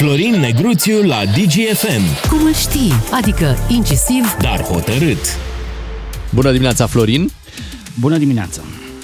Florin Negruțiu la DGFM. Cum îl știi? Adică incisiv, dar hotărât. Bună dimineața, Florin! Bună dimineața!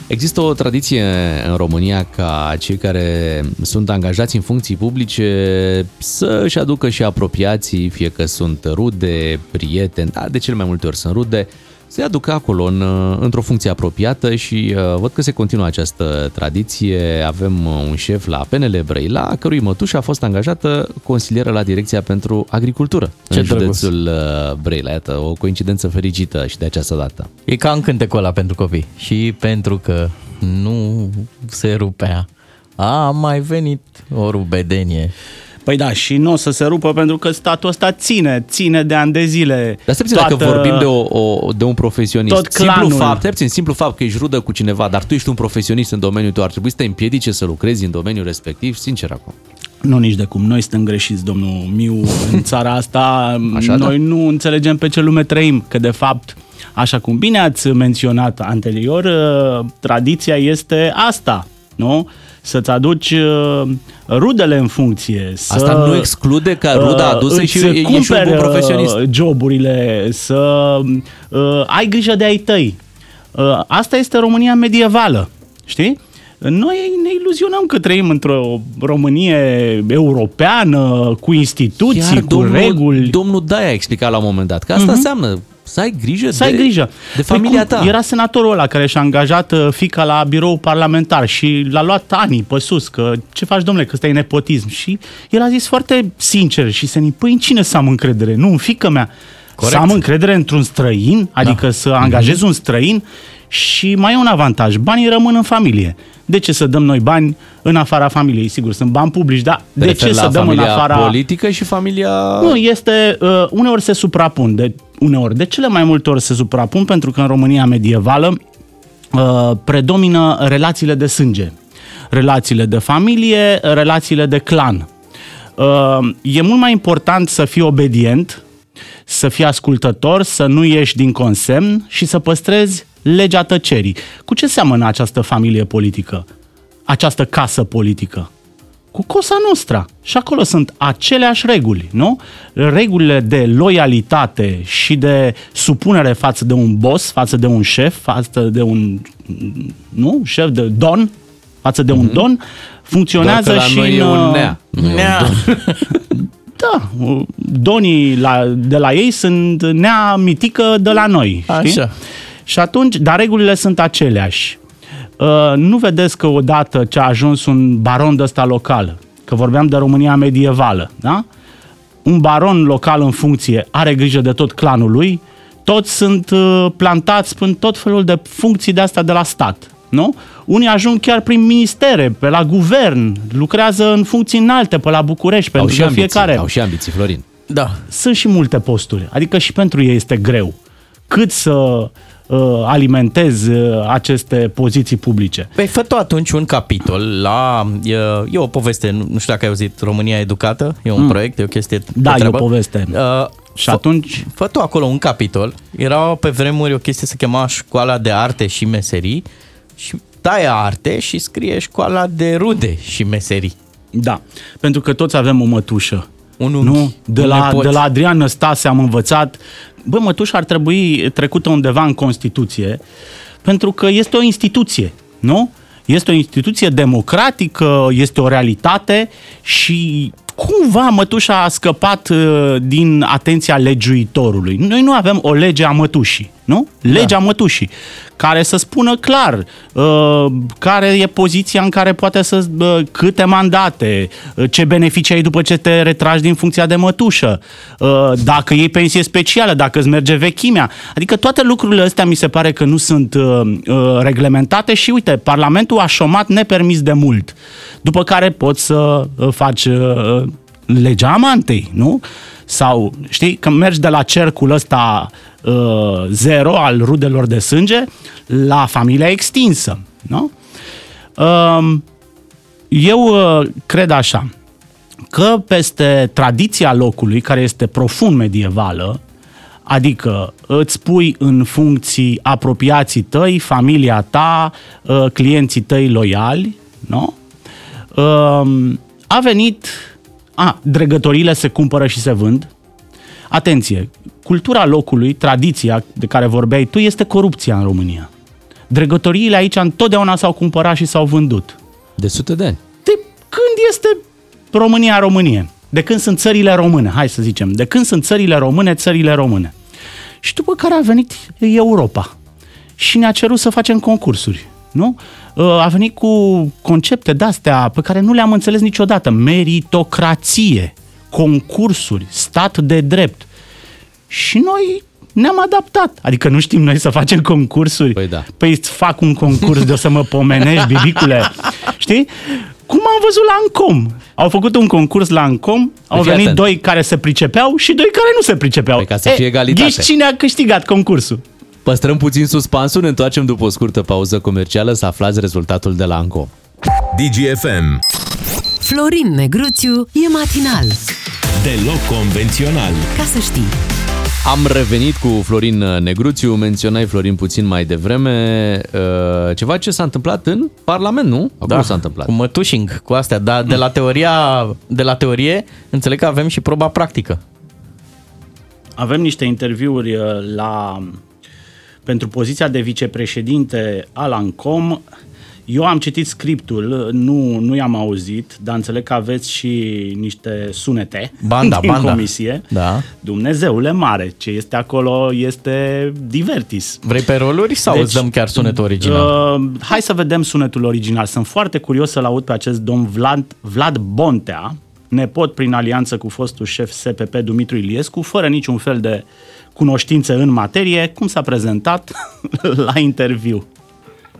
Există o tradiție în România ca cei care sunt angajați în funcții publice să își aducă și apropiații, fie că sunt rude, prieteni, da, de cele mai multe ori sunt rude, se aducă acolo în, într-o funcție apropiată și uh, văd că se continuă această tradiție. Avem uh, un șef la PNL Brăila, a cărui mătușă a fost angajată consilieră la Direcția pentru Agricultură Ce în drăguț. județul uh, Brăila. Iată, o coincidență fericită și de această dată. E ca în cântecul ăla pentru copii. Și pentru că nu se rupea, a mai venit o rubedenie. Păi da, și nu o să se rupă pentru că statul ăsta ține, ține de ani de zile. Dar stai puțin, dacă vorbim de, o, o, de un profesionist, tot simplu clanul. fapt, stai puțin, simplu fapt că ești rudă cu cineva, dar tu ești un profesionist în domeniul tău, ar trebui să te împiedice să lucrezi în domeniul respectiv, sincer acum. Nu, nici de cum. Noi suntem greșiți, domnul Miu, în țara asta. Așa, noi da? nu înțelegem pe ce lume trăim, că de fapt, așa cum bine ați menționat anterior, uh, tradiția este asta, nu? Să-ți aduci uh, rudele în funcție. Asta să, nu exclude ca ruda adusă îți și e- ești un cumperi, bun profesionist. uh, joburile, să uh, ai grijă de ai tăi. Uh, asta este România medievală, știi? Noi ne iluzionăm că trăim într-o Românie europeană, cu instituții, Chiar cu domnul, reguli. domnul Daia explica la un moment dat că asta înseamnă să ai grijă, Să ai de, grijă. de Păi familia cum? ta. Era senatorul ăla care și-a angajat uh, fica la birou parlamentar și l-a luat anii pe sus, că ce faci, domnule, că ăsta e nepotism. Și el a zis foarte sincer și se păi în cine să am încredere? Nu, în fică mea. Corect. Să am încredere într-un străin, adică da. să angajez un străin și mai e un avantaj, banii rămân în familie. De ce să dăm noi bani în afara familiei? Sigur, sunt bani publici, dar Te de referi ce la să dăm în familia afara... politică și familia... Nu, este, uh, uneori se suprapun, de, uneori, de cele mai multe ori se suprapun, pentru că în România medievală uh, predomină relațiile de sânge, relațiile de familie, relațiile de clan. Uh, e mult mai important să fii obedient, să fii ascultător, să nu ieși din consemn și să păstrezi legea tăcerii. Cu ce seamănă această familie politică? Această casă politică? cu Cosa Nostra. Și acolo sunt aceleași reguli, nu? Regulile de loialitate și de supunere față de un boss, față de un șef, față de un, nu, șef de don, față de un don, funcționează Doar că la și noi în... e un uh, nea. nu e un Nea. don. Da, donii la, de la ei sunt nea mitică de la noi, știi? Așa. Și atunci, dar regulile sunt aceleași. Uh, nu vedeți că odată ce a ajuns un baron de ăsta local, că vorbeam de România medievală, da? Un baron local în funcție are grijă de tot clanul lui, toți sunt uh, plantați în tot felul de funcții de asta de la stat. Nu? Unii ajung chiar prin ministere, pe la guvern, lucrează în funcții înalte, pe la București, Au pentru și că ambiții, fiecare au și ambiții, Florin. Da. sunt și multe posturi. Adică și pentru ei este greu. Cât să uh, alimentezi uh, aceste poziții publice. Păi fă tu atunci un capitol la... E, e o poveste, nu nu știu dacă ai auzit, România Educată, e un mm. proiect, e o chestie Da, de e o treabă. poveste. Uh, Și fă- atunci, Fă tu acolo un capitol. Era pe vremuri o chestie se chema Școala de Arte și Meserii și taia arte și scrie Școala de Rude și Meserii. da, pentru că toți avem o mătușă. Un unchi, nu? De, un la, nepot. de la Adrian Năstase am învățat, bă, mătușa ar trebui trecută undeva în Constituție, pentru că este o instituție, nu? Este o instituție democratică, este o realitate și cumva mătușa a scăpat uh, din atenția legiuitorului. Noi nu avem o lege a mătușii, nu? Legea da. mătușii, care să spună clar uh, care e poziția în care poate să, uh, câte mandate, uh, ce beneficii ai după ce te retragi din funcția de mătușă, uh, dacă iei pensie specială, dacă îți merge vechimea. Adică toate lucrurile astea mi se pare că nu sunt uh, uh, reglementate și uite, Parlamentul a șomat nepermis de mult. După care poți să uh, faci uh, legea amantei, nu? Sau, știi, când mergi de la cercul ăsta uh, zero al rudelor de sânge la familia extinsă, nu? Um, eu uh, cred așa, că peste tradiția locului, care este profund medievală, adică îți pui în funcții apropiații tăi, familia ta, uh, clienții tăi loiali, nu? Um, a venit A, dregătorile se cumpără și se vând. Atenție, cultura locului, tradiția de care vorbeai tu, este corupția în România. Dregătoriile aici întotdeauna s-au cumpărat și s-au vândut. De sute de ani. De când este România Românie? De când sunt țările române, hai să zicem. De când sunt țările române, țările române. Și după care a venit Europa și ne-a cerut să facem concursuri. Nu? A venit cu concepte de-astea pe care nu le-am înțeles niciodată. Meritocrație, concursuri, stat de drept. Și noi ne-am adaptat. Adică nu știm noi să facem concursuri. Păi da. Păi îți fac un concurs de o să mă pomenești, bibicule. Știi? Cum am văzut la Ancom. Au făcut un concurs la Ancom, au fii venit atent. doi care se pricepeau și doi care nu se pricepeau. Păi ca să fie egalitate. Ghiși cine a câștigat concursul? Păstrăm puțin suspansul, ne întoarcem după o scurtă pauză comercială să aflați rezultatul de la Anco. DGFM. Florin Negruțiu e matinal. Deloc convențional. Ca să știi. Am revenit cu Florin Negruțiu, menționai Florin puțin mai devreme, uh, ceva ce s-a întâmplat în Parlament, nu? Acum s-a întâmplat. Cu mătușing, cu astea, dar de la, teoria, de la teorie înțeleg că avem și proba practică. Avem niște interviuri uh, la, pentru poziția de vicepreședinte al ANCOM. Eu am citit scriptul, nu, nu i-am auzit, dar înțeleg că aveți și niște sunete Banda, din banda. comisie. Da. Dumnezeule mare, ce este acolo este divertis. Vrei pe roluri sau deci, îți dăm chiar sunetul original? Uh, hai să vedem sunetul original. Sunt foarte curios să-l aud pe acest domn Vlad, Vlad Bontea, nepot prin alianță cu fostul șef SPP Dumitru Iliescu, fără niciun fel de cunoștințe în materie, cum s-a prezentat la interviu.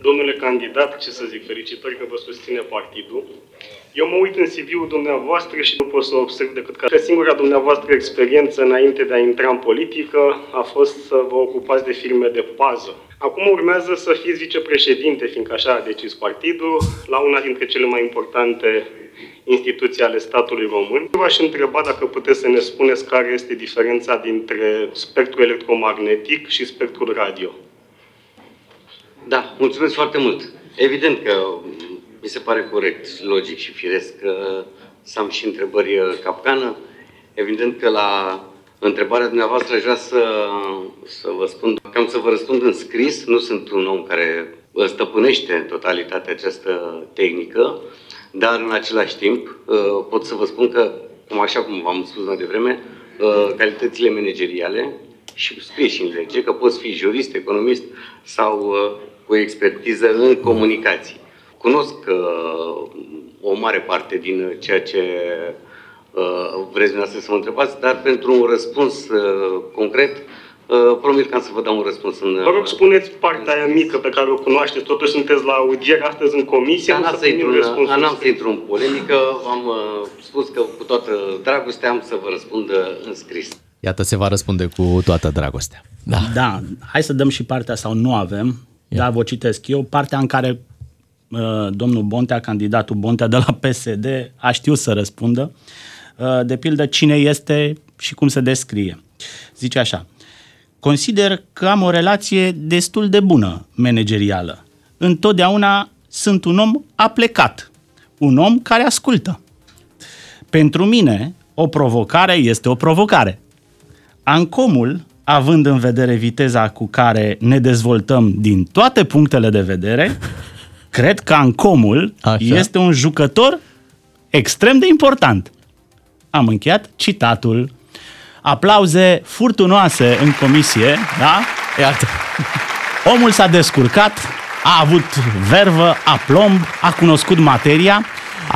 Domnule candidat, ce să zic, felicitări că vă susține partidul. Eu mă uit în CV-ul dumneavoastră și nu pot să observ decât că singura dumneavoastră experiență înainte de a intra în politică a fost să vă ocupați de firme de pază. Acum urmează să fiți vicepreședinte, fiindcă așa a decis partidul, la una dintre cele mai importante instituții ale statului român. V-aș întreba dacă puteți să ne spuneți care este diferența dintre spectrul electromagnetic și spectrul radio. Da, mulțumesc foarte mult. Evident că mi se pare corect, logic și firesc că să am și întrebări uh, capcană. Evident că la întrebarea dumneavoastră aș vrea să, să vă spun, cam să vă răspund în scris. Nu sunt un om care îl stăpânește în totalitate această tehnică, dar în același timp uh, pot să vă spun că, cum așa cum v-am spus mai devreme, uh, calitățile manageriale și scrie și în lege că poți fi jurist, economist sau uh, cu expertiză în comunicații. Cunosc uh, o mare parte din ceea ce uh, vreți dumneavoastră să mă întrebați, dar pentru un răspuns uh, concret, uh, promit că am să vă dau un răspuns în... Vă rog, spuneți partea aia mică pe care o cunoașteți, totuși sunteți la audiere astăzi în comisie, Da, nu n-am să să, intru primim în, răspunsul n-am să scris. intru în polemică, v-am uh, spus că cu toată dragostea am să vă răspund uh, în scris. Iată, se va răspunde cu toată dragostea. Da. Da, hai să dăm și partea sau nu avem, Ia. dar vă citesc eu, partea în care uh, domnul Bontea, candidatul Bontea de la PSD, a știut să răspundă, uh, de pildă cine este și cum se descrie. Zice așa, consider că am o relație destul de bună managerială. Întotdeauna sunt un om aplecat, un om care ascultă. Pentru mine, o provocare este o provocare. Ancomul, având în vedere viteza cu care ne dezvoltăm din toate punctele de vedere, cred că Ancomul Așa. este un jucător extrem de important. Am încheiat citatul. Aplauze furtunoase în comisie, da? Iată. Omul s-a descurcat, a avut vervă, aplomb, a cunoscut materia.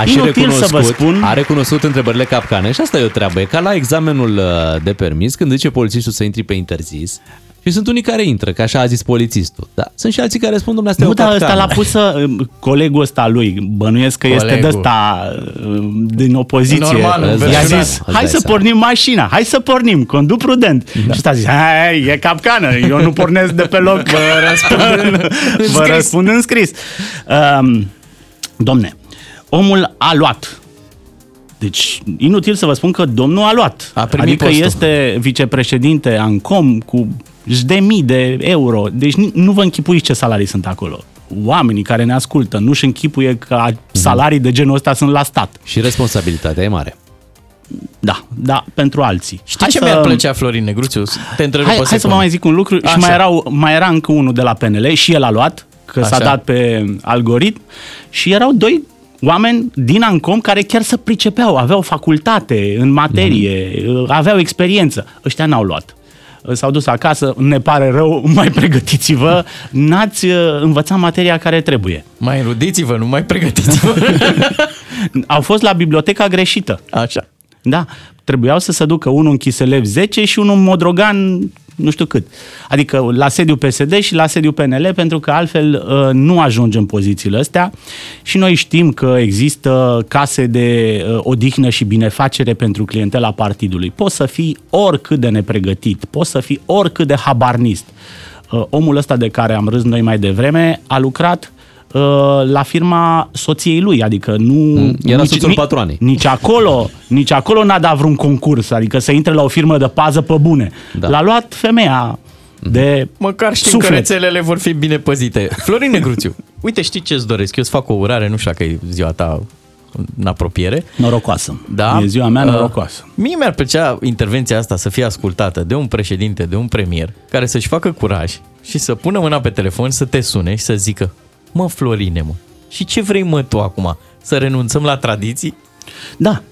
A și Inutil recunoscut, să vă spun, a recunoscut întrebările capcane și asta e o treabă. E ca la examenul uh, de permis, când zice polițistul să intri pe interzis, și sunt unii care intră, că așa a zis polițistul. Da, sunt și alții care spun, domnule, asta Nu, e o dar ăsta capcană. l-a pus să, colegul ăsta lui, bănuiesc că este de Colegul. ăsta din opoziție. Normal, I-a înverșunat. zis, Îți hai dai să seama. pornim mașina, hai să pornim, conduc prudent. Da. Și ăsta a zis, hai, e capcană, eu nu pornesc de pe loc, vă răspund, vă răspund în scris. Um, domne, omul a luat. Deci, inutil să vă spun că domnul a luat. A primit adică postul. este vicepreședinte Ancom cu zeci de mii de euro. Deci ni- nu vă închipuiți ce salarii sunt acolo. Oamenii care ne ascultă nu-și închipuie că salarii de genul ăsta sunt la stat. Și responsabilitatea e mare. Da, da, pentru alții. Știi ce mi-ar plăcea, Florin Negruțiu? Te întrerup Hai, o hai să vă secundă. mai zic un lucru. Așa. Și mai, erau, mai era încă unul de la PNL și el a luat, că s-a Așa. dat pe algoritm. Și erau doi oameni din Ancom care chiar să pricepeau, aveau facultate în materie, Mhm. aveau experiență. Ăștia n-au luat. S-au dus acasă, ne pare rău, mai pregătiți-vă, n-ați uh, învățat materia care trebuie. Mai înrudiți-vă, nu mai pregătiți-vă. Au fost la biblioteca greșită. Așa. Da, trebuiau să se ducă unul în Chiselev 10 și unul în Modrogan nu știu cât. Adică la sediu PSD și la sediu PNL, pentru că altfel uh, nu ajunge în pozițiile astea și noi știm că există case de uh, odihnă și binefacere pentru clientela partidului. Poți să fii oricât de nepregătit, poți să fii oricât de habarnist. Uh, Omul ăsta de care am râs noi mai devreme a lucrat uh, la firma soției lui, adică nu... era soțul patroanei. Nici acolo, nici acolo n-a dat vreun concurs, adică să intre la o firmă de pază pe bune. Da. L-a luat femeia de Măcar știm că suflet. rețelele vor fi bine păzite. Florin Negruțiu, uite, știi ce-ți doresc? Eu îți fac o urare, nu știu dacă e ziua ta în apropiere. Norocoasă. Da? E ziua mea Uh, norocoasă. Mie mi-ar plăcea intervenția asta să fie ascultată de un președinte, de un premier, care să-și facă curaj și să pună mâna pe telefon, să te sune și să zică Mă, Florine, mă, și ce vrei, mă, tu acum? Să renunțăm la tradiții? Da,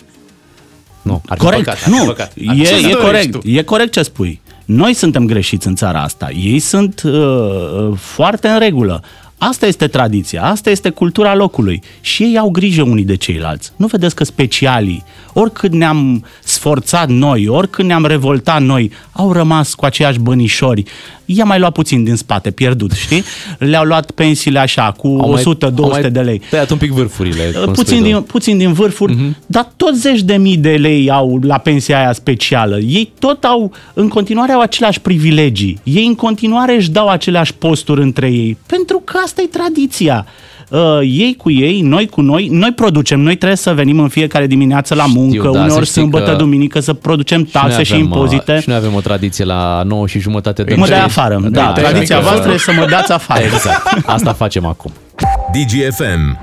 Nu, ar fi corect. păcat, ar fi nu, păcat. e, Ce-ți e dorești corect. tu? E corect ce spui. Noi suntem greșiți în țara asta. Ei sunt uh, uh, foarte în regulă. Asta este tradiția, asta este cultura locului și ei au grijă unii de ceilalți. Nu vedeți că specialii, oricât ne-am sforțat noi, oricât ne-am revoltat noi, au rămas cu aceiași bănișori. I-a mai luat puțin din spate, pierdut, știi? Le-au luat pensiile așa, cu Au mai- 100-200 au mai de lei. Tăiat un pic vârfurile. cum Puțin spui din, tu. puțin din vârfuri, Mhm. uh-huh. dar tot zeci de mii de lei au la pensia aia specială. Ei tot au, în continuare au aceleași privilegii. Ei în continuare își dau aceleași posturi între ei. Pentru că asta e tradiția. Uh, ei cu ei, noi cu noi, noi producem, noi trebuie să venim în fiecare dimineață la muncă, da, să uneori știi sâmbătă, că duminică, să producem Și noi taxe și, avem, impozite. uh, Și noi avem o tradiție la 9 și jumătate de mă dai afară. Da, tăi tradiția microfonul. voastră e să mă dați afară. Exact. Asta facem acum. DGFM.